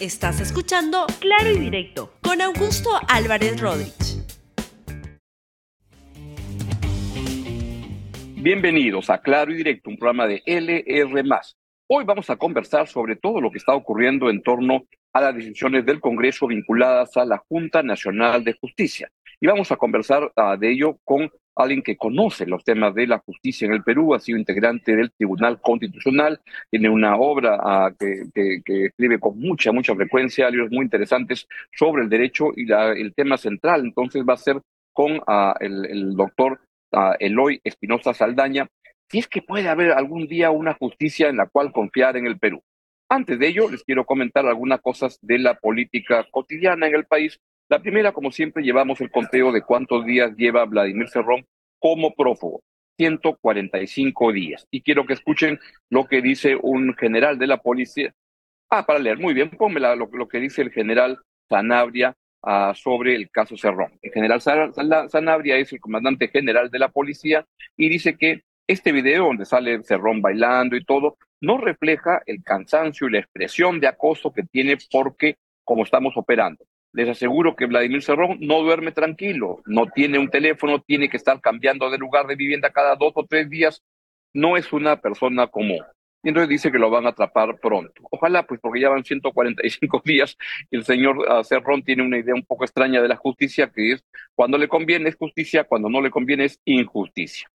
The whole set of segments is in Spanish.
Estás escuchando Claro y Directo con Augusto Álvarez Rodríguez. Bienvenidos a Claro y Directo, un programa de LR. Hoy vamos a conversar sobre todo lo que está ocurriendo en torno a las decisiones del Congreso vinculadas a la Junta Nacional de Justicia. Y vamos a conversar uh, de ello con alguien que conoce los temas de la justicia en el Perú, ha sido integrante del Tribunal Constitucional, tiene una obra uh, que, escribe con mucha, mucha frecuencia, libros muy interesantes sobre el derecho y el tema central. Entonces va a ser con uh, el, el, doctor Eloy Espinosa Saldaña, si es que puede haber algún día una justicia en la cual confiar en el Perú. Antes de ello, les quiero comentar algunas cosas de la política cotidiana en el país. La primera, como siempre, llevamos el conteo de cuántos días lleva Vladimir Cerrón como prófugo. 145 días. Y quiero que escuchen lo que dice un general de la policía. Ah, para leer, muy bien, pónmela lo, lo que dice el general Sanabria uh, sobre el caso Cerrón. El general Sanabria es el comandante general de la policía y dice que este video donde sale Cerrón bailando y todo, no refleja el cansancio y la expresión de acoso que tiene porque como estamos operando. Les aseguro que Vladimir Cerrón no duerme tranquilo, no tiene un teléfono, tiene que estar cambiando de lugar de vivienda cada dos o tres días. No es una persona común. Y entonces dice que lo van a atrapar pronto. Ojalá, pues porque ya van 145 días y el señor uh, Cerrón tiene una idea un poco extraña de la justicia, que es cuando le conviene es justicia, cuando no le conviene es injusticia.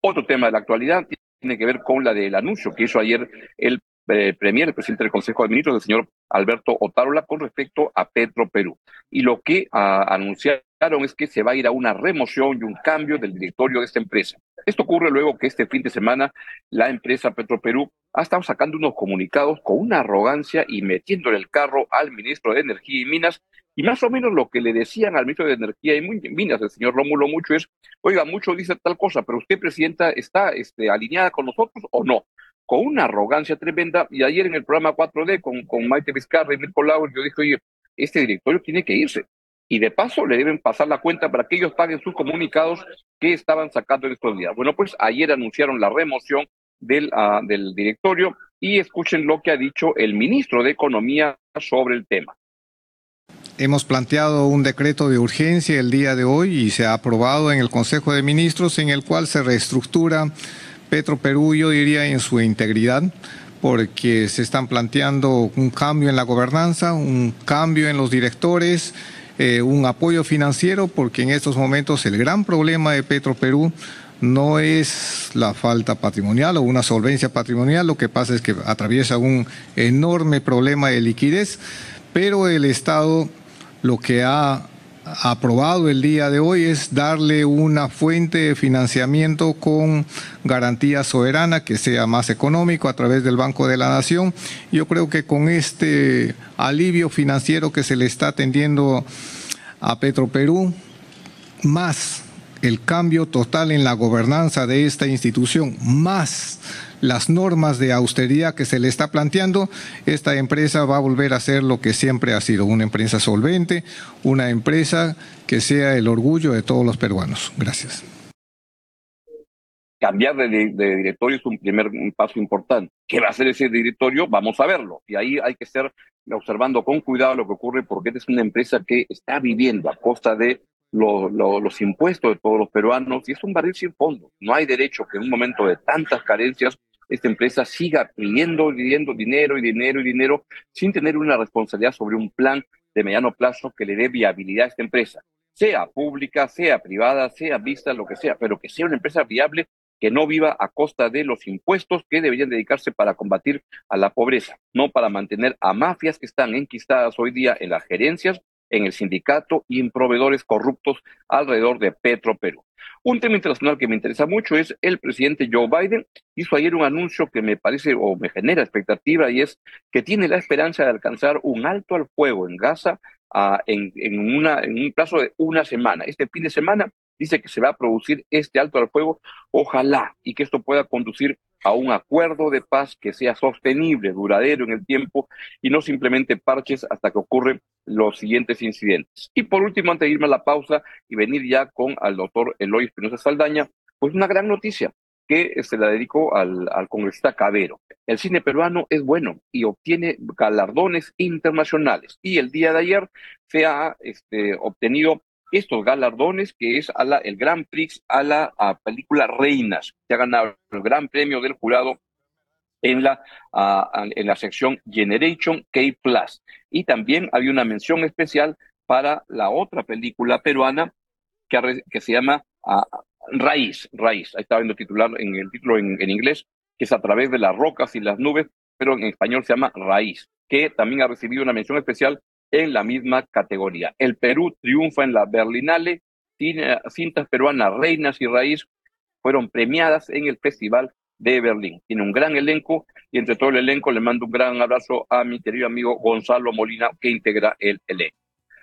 Otro tema de la actualidad tiene que ver con la del anuncio que hizo ayer el eh, premier, el presidente del Consejo de Ministros, el señor Alberto Otárola, con respecto a Petro Perú. Y lo que uh, anunciaron es que se va a ir a una remoción y un cambio del directorio de esta empresa. Esto ocurre luego que este fin de semana la empresa Petro Perú ha estado sacando unos comunicados con una arrogancia y metiéndole el carro al ministro de Energía y Minas y más o menos lo que le decían al ministro de Energía y Minas, el señor Rómulo Mucho, es, oiga, Mucho dice tal cosa, pero usted, Presidenta, ¿está este, alineada con nosotros o no? Con una arrogancia tremenda. Y ayer en el programa 4D con, Maite Vizcarra y Mirko Lauer, yo dije, oye, este directorio tiene que irse. Y de paso le deben pasar la cuenta para que ellos paguen sus comunicados que estaban sacando en estos días. Bueno, pues ayer anunciaron la remoción uh, del directorio y escuchen lo que ha dicho el ministro de Economía sobre el tema. Hemos planteado un decreto de urgencia el día de hoy y se ha aprobado en el Consejo de Ministros en el cual se reestructura Petro Perú, yo diría, en su integridad, porque se están planteando un cambio en la gobernanza, un cambio en los directores, eh, un apoyo financiero, porque en estos momentos el gran problema de Petro Perú no es la falta patrimonial o una solvencia patrimonial, lo que pasa es que atraviesa un enorme problema de liquidez, pero el Estado lo que ha aprobado el día de hoy es darle una fuente de financiamiento con garantía soberana que sea más económico a través del Banco de la Nación. Yo creo que con este alivio financiero que se le está atendiendo a Petroperú, más el cambio total en la gobernanza de esta institución, más las normas de austeridad que se le está planteando, esta empresa va a volver a ser lo que siempre ha sido, una empresa solvente, una empresa que sea el orgullo de todos los peruanos. Gracias. Cambiar de, de directorio es un primer paso importante. ¿Qué va a hacer ese directorio? Vamos a verlo. Y ahí hay que estar observando con cuidado lo que ocurre porque esta es una empresa que está viviendo a costa de lo, lo, los impuestos de todos los peruanos y es un barril sin fondo. No hay derecho que en un momento de tantas carencias esta empresa siga pidiendo, pidiendo dinero y dinero y dinero sin tener una responsabilidad sobre un plan de mediano plazo que le dé viabilidad a esta empresa, sea pública, sea privada, sea vista, lo que sea, pero que sea una empresa viable que no viva a costa de los impuestos que deberían dedicarse para combatir a la pobreza, no para mantener a mafias que están enquistadas hoy día en las gerencias, en el sindicato y en proveedores corruptos alrededor de Petro Perú. Un tema internacional que me interesa mucho es el presidente Joe Biden hizo ayer un anuncio que me parece o me genera expectativa y es que tiene la esperanza de alcanzar un alto al fuego en Gaza uh, en, en un plazo de una semana. Este fin de semana dice que se va a producir este alto al fuego, ojalá, y que esto pueda conducir a un acuerdo de paz que sea sostenible, duradero en el tiempo y no simplemente parches hasta que ocurren los siguientes incidentes. Y por último, antes de irme a la pausa y venir ya con al doctor Eloy Espinosa Saldaña, pues una gran noticia. que se la dedico al, al congresista Cabero. El cine peruano es bueno y obtiene galardones internacionales. Y el día de ayer se ha este, obtenido estos galardones, que es a la, el Grand Prix a la película Reinas, que ha ganado el Gran Premio del Jurado en la, en la sección Generation K. Y también había una mención especial para la otra película peruana que, que se llama Raíz, Raíz. Ahí estaba viendo titular en el título en, en inglés, que es a través de las rocas y las nubes, pero en español se llama Raíz, que también ha recibido una mención especial en la misma categoría. El Perú triunfa en la Berlinale, cintas peruanas Reinas y Raíz fueron premiadas en el Festival de Berlín. Tiene un gran elenco y entre todo el elenco le mando un gran abrazo a mi querido amigo Gonzalo Molina que integra el elenco.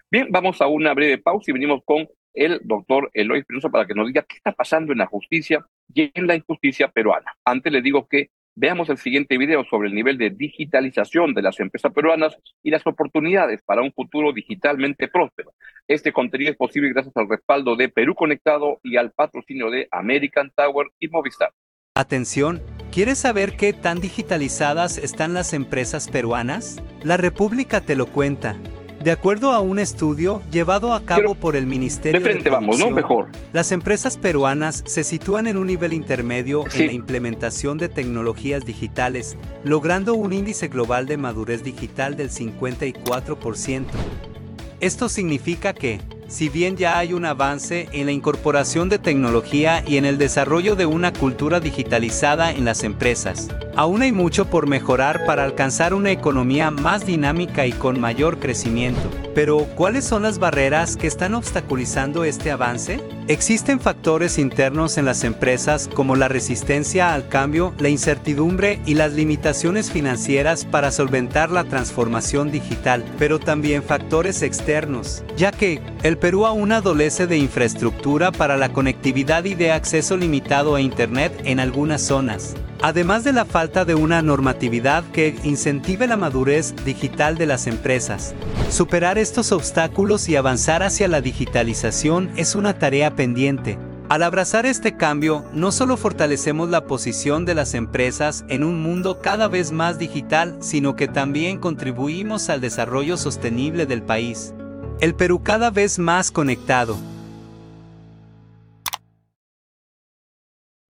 Bien, vamos a una breve pausa y venimos con el doctor Eloy Espinosa para que nos diga qué está pasando en la justicia y en la injusticia peruana. Antes le digo que veamos el siguiente video sobre el nivel de digitalización de las empresas peruanas y las oportunidades para un futuro digitalmente próspero. Este contenido es posible gracias al respaldo de Perú Conectado y al patrocinio de American Tower y Movistar. Atención, ¿quieres saber qué tan digitalizadas están las empresas peruanas? La República te lo cuenta. De acuerdo a un estudio llevado a cabo por el Ministerio de frente vamos, ¿no? Mejor. Las empresas peruanas se sitúan en un nivel intermedio en la implementación de tecnologías digitales, logrando un índice global de madurez digital del 54%. Esto significa que, si bien ya hay un avance en la incorporación de tecnología y en el desarrollo de una cultura digitalizada en las empresas, aún hay mucho por mejorar para alcanzar una economía más dinámica y con mayor crecimiento. Pero, ¿cuáles son las barreras que están obstaculizando este avance? Existen factores internos en las empresas como la resistencia al cambio, la incertidumbre y las limitaciones financieras para solventar la transformación digital, pero también factores externos, ya que el Perú aún adolece de infraestructura para la conectividad y de acceso limitado a Internet en algunas zonas además de la falta de una normatividad que incentive la madurez digital de las empresas. Superar estos obstáculos y avanzar hacia la digitalización es una tarea pendiente. Al abrazar este cambio, no solo fortalecemos la posición de las empresas en un mundo cada vez más digital, sino que también contribuimos al desarrollo sostenible del país. El Perú cada vez más conectado,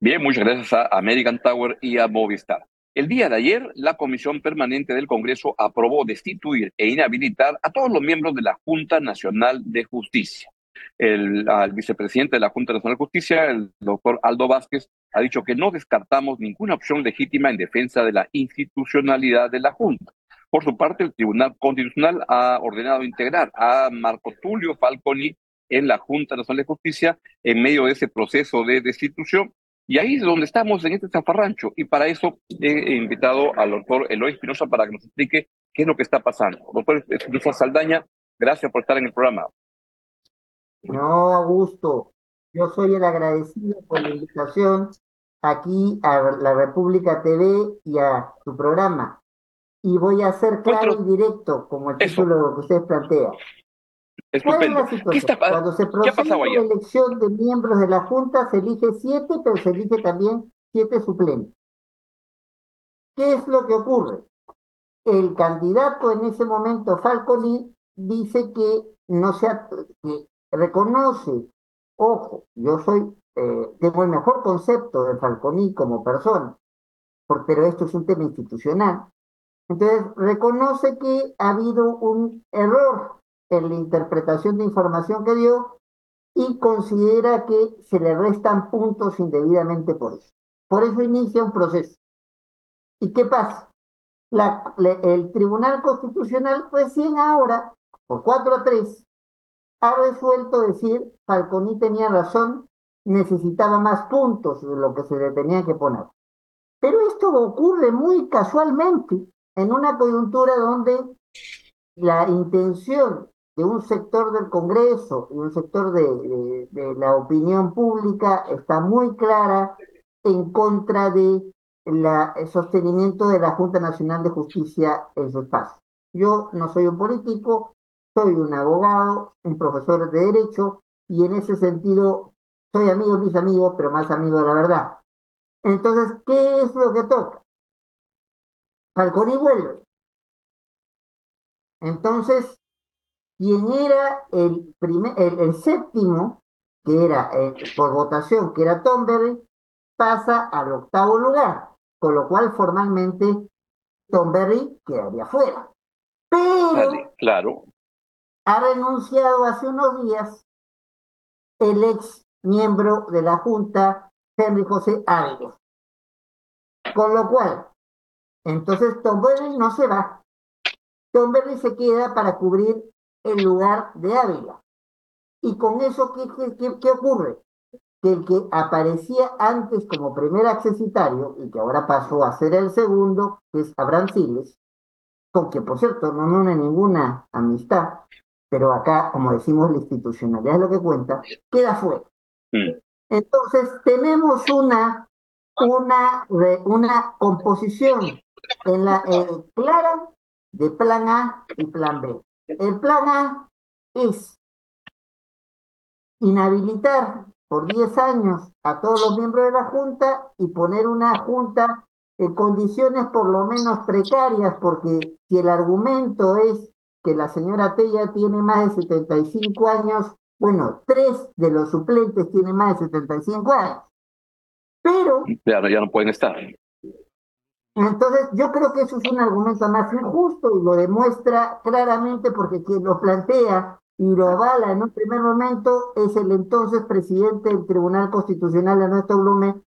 Bien, muchas gracias a American Tower y a Movistar. El día de ayer, la Comisión Permanente del Congreso aprobó destituir e inhabilitar a todos los miembros de la Junta Nacional de Justicia. El, vicepresidente de la Junta Nacional de Justicia, el doctor Aldo Vázquez, ha dicho que no descartamos ninguna opción legítima en defensa de la institucionalidad de la Junta. Por su parte, el Tribunal Constitucional ha ordenado integrar a Marco Tulio Falconi en la Junta Nacional de Justicia en medio de ese proceso de destitución y ahí es donde estamos en este zafarrancho. Y para eso he invitado al doctor Eloy Espinosa para que nos explique qué es lo que está pasando. Doctor Espinosa Saldaña, gracias por estar en el programa. No, Augusto. Yo soy el agradecido por la invitación aquí a la República TV y a su programa. Y voy a ser claro y directo, como el título que usted plantea. Estupendo. ¿Qué, está, Cuando se procede la elección de miembros de la Junta, se elige siete, pero se elige también siete suplentes. ¿Qué es lo que ocurre? El candidato en ese momento, Falconi, dice que no se que reconoce, ojo, yo soy, eh, tengo el mejor concepto de Falconi como persona, pero esto es un tema institucional. Entonces, reconoce que ha habido un error en la interpretación de información que dio y considera que se le restan puntos indebidamente por eso. Por eso inicia un proceso. ¿Y qué pasa? el Tribunal Constitucional recién ahora, por 4 a 3, ha resuelto decir Falconi tenía razón, necesitaba más puntos de lo que se le tenía que poner. Pero esto ocurre muy casualmente en una coyuntura donde la intención de un sector del Congreso y un sector de, la opinión pública está muy clara en contra de el sostenimiento de la Junta Nacional de Justicia en su espacio. Yo no soy un político, soy un abogado, un profesor de Derecho, y en ese sentido soy amigo de mis amigos, pero más amigo de la verdad. Entonces, ¿qué es lo que toca? Falconi vuelve. Entonces, quien era el, primer, el, séptimo, que era eh, por votación, que era Tomberry, pasa al octavo lugar, con lo cual formalmente Tomberry quedaría fuera. Pero claro. ha renunciado hace unos días el ex miembro de la Junta, Henry José Ávila. Con lo cual, entonces Tomberry no se va. Tomberry se queda para cubrir el lugar de Ávila. Y con eso, ¿qué, qué, qué ocurre? Que el que aparecía antes como primer accesitario y que ahora pasó a ser el segundo, que es Abraham Siles, con que por cierto no une ninguna amistad, pero acá, como decimos, la institucionalidad es lo que cuenta, queda fuera. Mm. Entonces, tenemos una, una, una composición en la, clara de plan A y plan B. El plan A es inhabilitar por 10 años a todos los miembros de la Junta y poner una Junta en condiciones por lo menos precarias, porque si el argumento es que la señora Tella tiene más de 75 años, bueno, tres de los suplentes tienen más de 75 años. Pero... Ya, ya no pueden estar. Entonces, yo creo que eso es un argumento más injusto y lo demuestra claramente porque quien lo plantea y lo avala en un primer momento es el entonces presidente del Tribunal Constitucional, Ernesto Blume.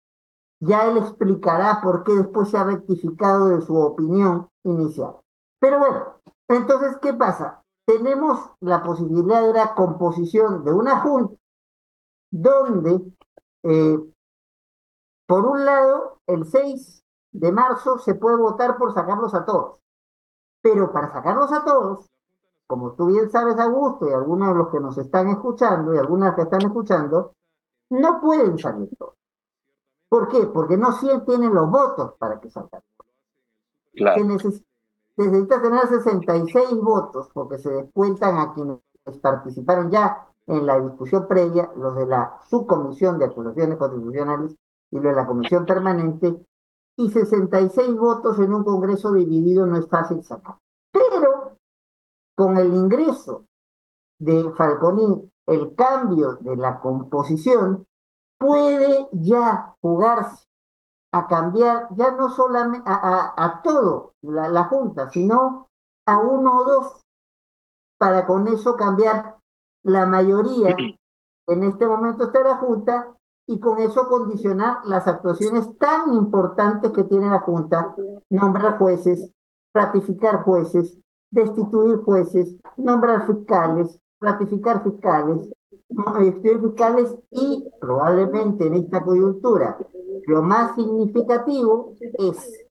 Ya él explicará por qué después se ha rectificado de su opinión inicial. Pero bueno, entonces, ¿qué pasa? Tenemos la posibilidad de la composición de una junta donde, eh, por un lado, el 6 de marzo se puede votar por sacarlos a todos. Pero para sacarlos a todos, como tú bien sabes, Augusto, y algunos de los que nos están escuchando, y algunas que están escuchando, no pueden salir todos. ¿Por qué? Porque no siempre tienen los votos para que salgan. Claro. Se, necesita tener 66 votos, porque se descuentan a quienes participaron ya en la discusión previa, los de la subcomisión de acusaciones constitucionales y los de la comisión permanente, y 66 votos en un Congreso dividido no es fácil sacar. Pero con el ingreso de Falconi, el cambio de la composición puede ya jugarse a cambiar ya no solamente a, todo la, la, Junta, sino a uno o dos, para con eso cambiar la mayoría. En este momento está la Junta y con eso condicionar las actuaciones tan importantes que tiene la Junta, nombrar jueces, ratificar jueces, destituir jueces, nombrar fiscales, ratificar fiscales, destituir fiscales y probablemente en esta coyuntura lo más significativo es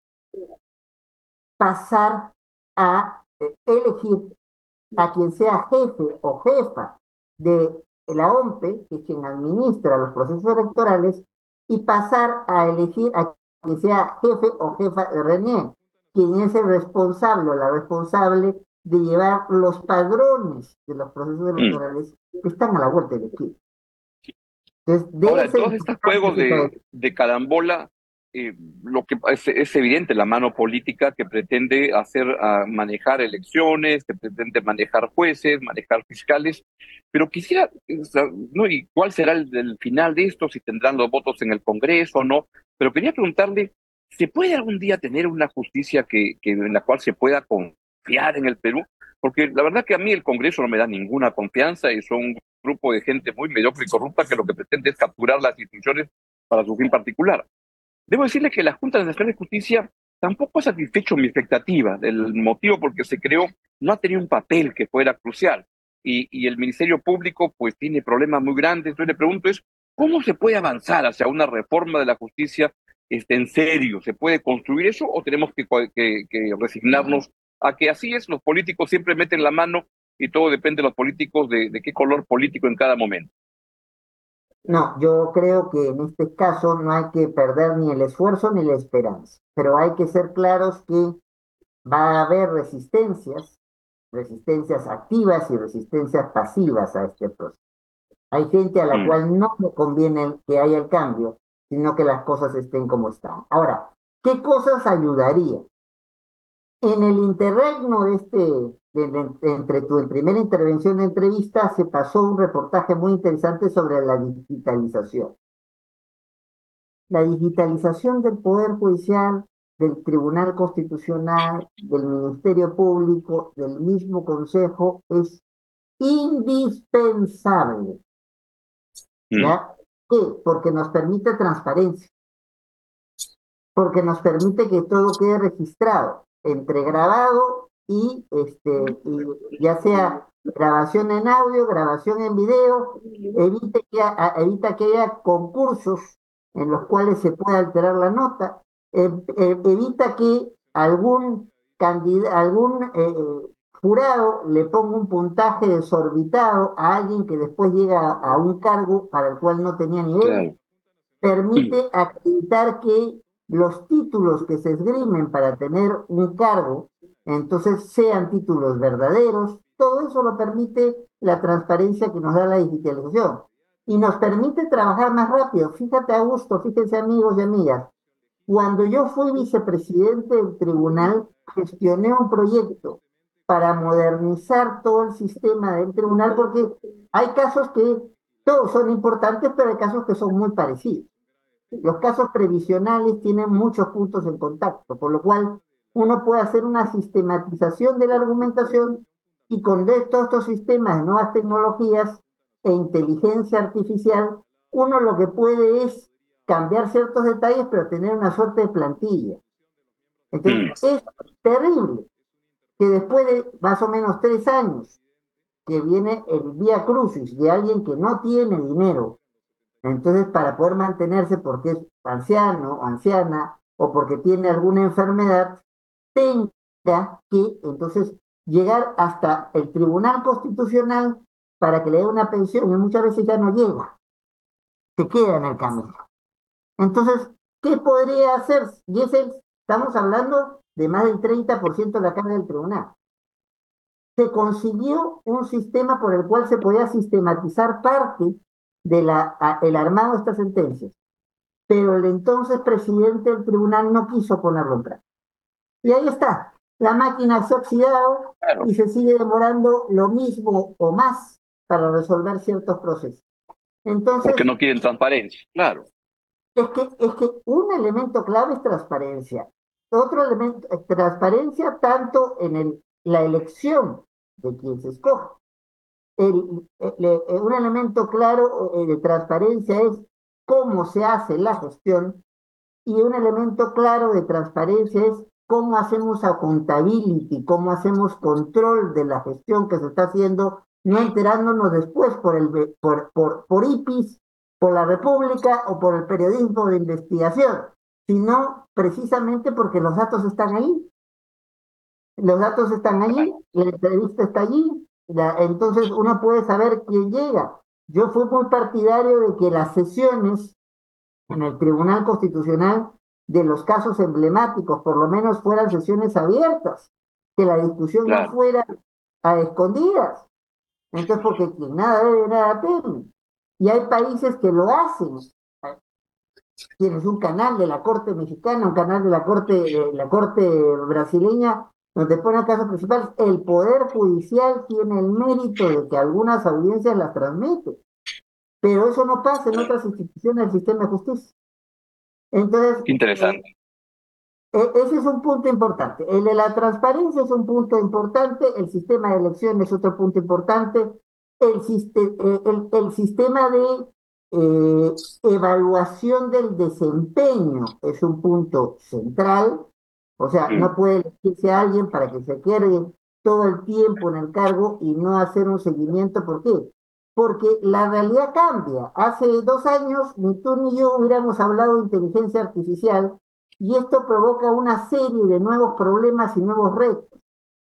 pasar a elegir a quien sea jefe o jefa de la OMPE, que es quien administra los procesos electorales, y pasar a elegir a quien sea jefe o jefa de RENIE, quien es el responsable o la responsable de llevar los padrones de los procesos mm. electorales que están a la vuelta del equipo. Entonces, Ahora, todos estos juegos de, de carambola eh, lo que es, evidente la mano política que pretende hacer manejar elecciones, que pretende manejar jueces, manejar fiscales, pero quisiera, ¿no? ¿Y cuál será el, final de esto? Si tendrán los votos en el Congreso o no. Pero quería preguntarle, ¿se puede algún día tener una justicia que, que en la cual se pueda confiar en el Perú? Porque la verdad que a mí el Congreso no me da ninguna confianza y son un grupo de gente muy mediocre y corrupta que lo que pretende es capturar las instituciones para su fin particular. Debo decirle que la Junta Nacional de Justicia tampoco ha satisfecho mi expectativa. El motivo por que se creó no ha tenido un papel que fuera crucial. Y, el Ministerio Público pues tiene problemas muy grandes. Entonces le pregunto es, ¿cómo se puede avanzar hacia una reforma de la justicia este, en serio? ¿Se puede construir eso o tenemos que, resignarnos a que así es? Los políticos siempre meten la mano y todo depende de los políticos de qué color político en cada momento. No, yo creo que en este caso no hay que perder ni el esfuerzo ni la esperanza, pero hay que ser claros que va a haber resistencias, resistencias activas y resistencias pasivas a este proceso. Hay gente a la mm. cual no le conviene que haya el cambio sino que las cosas estén como están. Ahora, ¿qué cosas ayudaría? En el interregno de este, entre tu primera intervención de entrevista, se pasó un reportaje muy interesante sobre la digitalización. La digitalización del Poder Judicial, del Tribunal Constitucional, del Ministerio Público, del mismo Consejo, es indispensable. Mm. ¿Ya? ¿Qué? Porque nos permite transparencia. Porque nos permite que todo quede registrado, entre grabado y, este, ya sea grabación en audio, grabación en video, evita que, evita que haya concursos en los cuales se pueda alterar la nota, e, e, evita que algún, algún eh, jurado le ponga un puntaje desorbitado a alguien que después llega a un cargo para el cual no tenía nivel, permite acreditar que los títulos que se esgrimen para tener un cargo, entonces sean títulos verdaderos, todo eso lo permite la transparencia que nos da la digitalización y nos permite trabajar más rápido. Fíjate, Augusto, fíjense amigos y amigas, cuando yo fui vicepresidente del tribunal, gestioné un proyecto para modernizar todo el sistema del tribunal, porque hay casos que todos son importantes, pero hay casos que son muy parecidos. Los casos previsionales tienen muchos puntos en contacto, por lo cual uno puede hacer una sistematización de la argumentación y con todos estos sistemas de nuevas tecnologías e inteligencia artificial, uno lo que puede es cambiar ciertos detalles, pero tener una suerte de plantilla. Entonces, mm. es terrible que después de más o menos tres años que viene el vía crucis de alguien que no tiene dinero, entonces para poder mantenerse porque es anciano o anciana o porque tiene alguna enfermedad, tenga que entonces llegar hasta el Tribunal Constitucional para que le dé una pensión y muchas veces ya no llega, se queda en el camino. Entonces, ¿qué podría hacer? Y ese, estamos hablando de más del 30% de la carga del tribunal. Se consiguió un sistema por el cual se podía sistematizar parte del el armado de estas sentencias, pero el entonces presidente del tribunal no quiso ponerlo en práctica. Y ahí está, la máquina se ha oxidado y se sigue demorando lo mismo o más para resolver ciertos procesos. Entonces, Porque no quieren transparencia, claro. Es que, es que un elemento clave es transparencia. Otro elemento, es transparencia tanto en el, la elección de quien se escoge. El, un elemento claro eh, de transparencia es cómo se hace la gestión y un elemento claro de transparencia es cómo hacemos accountability, cómo hacemos control de la gestión que se está haciendo, no enterándonos después por, el, por, por, por IPIS, por la República o por el periodismo de investigación sino precisamente porque los datos están ahí. Los datos están allí, la entrevista está allí, entonces uno puede saber quién llega. Yo fui muy partidario de que las sesiones en el Tribunal Constitucional de los casos emblemáticos, por lo menos fueran sesiones abiertas, que la discusión no fuera a escondidas. Entonces, porque quien nada debe, nada teme. Y hay países que lo hacen, tienes un canal de la Corte Mexicana, un canal de la Corte, la Corte brasileña, donde pone el caso principal, el Poder Judicial tiene el mérito de que algunas audiencias las transmite, pero eso no pasa en otras instituciones del sistema de justicia. Entonces, interesante. Eh, e, ese es un punto importante. El de la transparencia es un punto importante, el sistema de elecciones es otro punto importante, el, eh, el, el sistema de eh, evaluación del desempeño es un punto central, o sea, no puede elegirse a alguien para que se quede todo el tiempo en el cargo y no hacer un seguimiento. ¿Por qué? Porque la realidad cambia. Hace dos años ni tú ni yo hubiéramos hablado de inteligencia artificial y esto provoca una serie de nuevos problemas y nuevos retos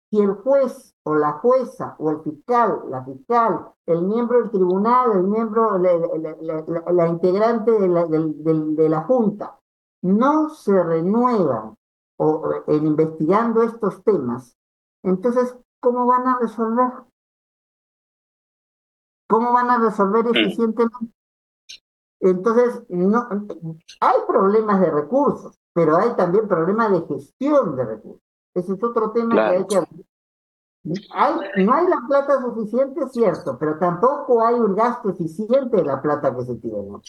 si el juez o la jueza o el fiscal, la fiscal, el miembro del tribunal, el miembro, la, integrante de la, Junta, no se renuevan o, en investigando estos temas, entonces, ¿cómo van a resolver? ¿Cómo van a resolver eficientemente? Entonces, no, hay problemas de recursos, pero hay también problemas de gestión de recursos. Ese es otro tema que hay que hay, no hay la plata suficiente, cierto, pero tampoco hay un gasto eficiente de la plata que se tiene.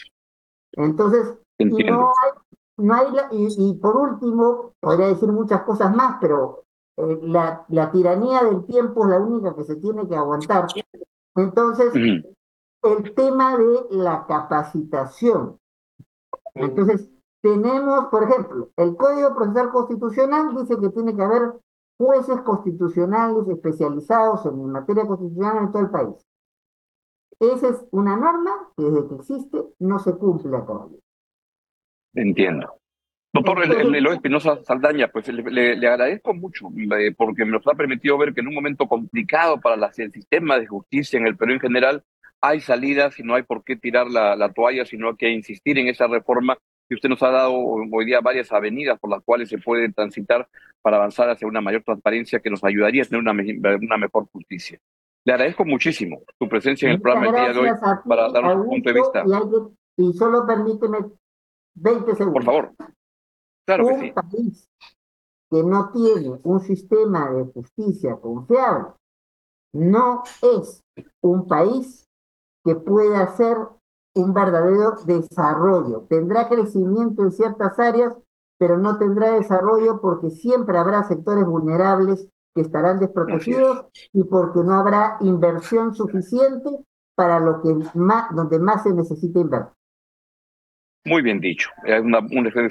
Entonces, y no hay, no hay y, por último, podría decir muchas cosas más, pero eh, la, la, tiranía del tiempo es la única que se tiene que aguantar. Entonces, el tema de la capacitación. Entonces, tenemos, por ejemplo, el Código Procesal Constitucional dice que tiene que haber jueces constitucionales especializados en materia constitucional en todo el país. Esa es una norma que desde que existe no se cumple todavía. Entiendo. Doctor Eloy Espinosa Saldaña, pues le, le, agradezco mucho eh, porque me nos ha permitido ver que en un momento complicado para el sistema de justicia en el Perú en general, hay salidas y no hay por qué tirar la, la toalla, sino hay que insistir en esa reforma y usted nos ha dado hoy día varias avenidas por las cuales se puede transitar para avanzar hacia una mayor transparencia que nos ayudaría a tener una, una mejor justicia. Le agradezco muchísimo su presencia en el programa el día de hoy para darnos un punto de vista. Y, solo permíteme 20 segundos. Por favor. Claro un que sí. país que no tiene un sistema de justicia confiable no es un país que pueda ser un verdadero desarrollo. Tendrá crecimiento en ciertas áreas, pero no tendrá desarrollo porque siempre habrá sectores vulnerables que estarán desprotegidos y porque no habrá inversión suficiente para lo que más, donde más se necesita invertir. Muy bien dicho. Es una,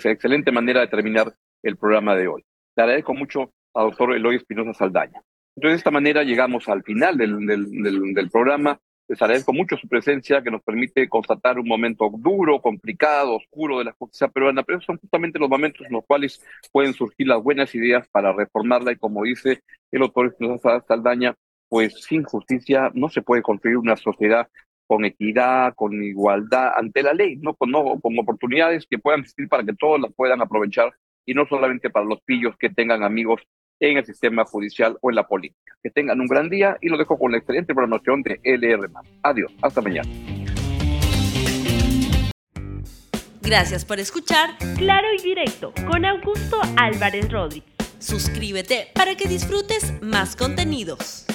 excelente manera de terminar el programa de hoy. Le agradezco mucho a doctor Eloy Espinosa Saldaña. Entonces, de esta manera llegamos al final del, programa. Les agradezco mucho su presencia que nos permite constatar un momento duro, complicado, oscuro de la justicia peruana, pero son justamente los momentos en los cuales pueden surgir las buenas ideas para reformarla y como dice el doctor Espinosa Saldaña, pues sin justicia no se puede construir una sociedad con equidad, con igualdad ante la ley, no con, no, con oportunidades que puedan existir para que todos las puedan aprovechar y no solamente para los pillos que tengan amigos en el sistema judicial o en la política. Que tengan un gran día y lo dejo con la excelente programación de LR. Adiós, hasta mañana. Gracias por escuchar Claro y Directo con Augusto Álvarez Rodríguez. Suscríbete para que disfrutes más contenidos.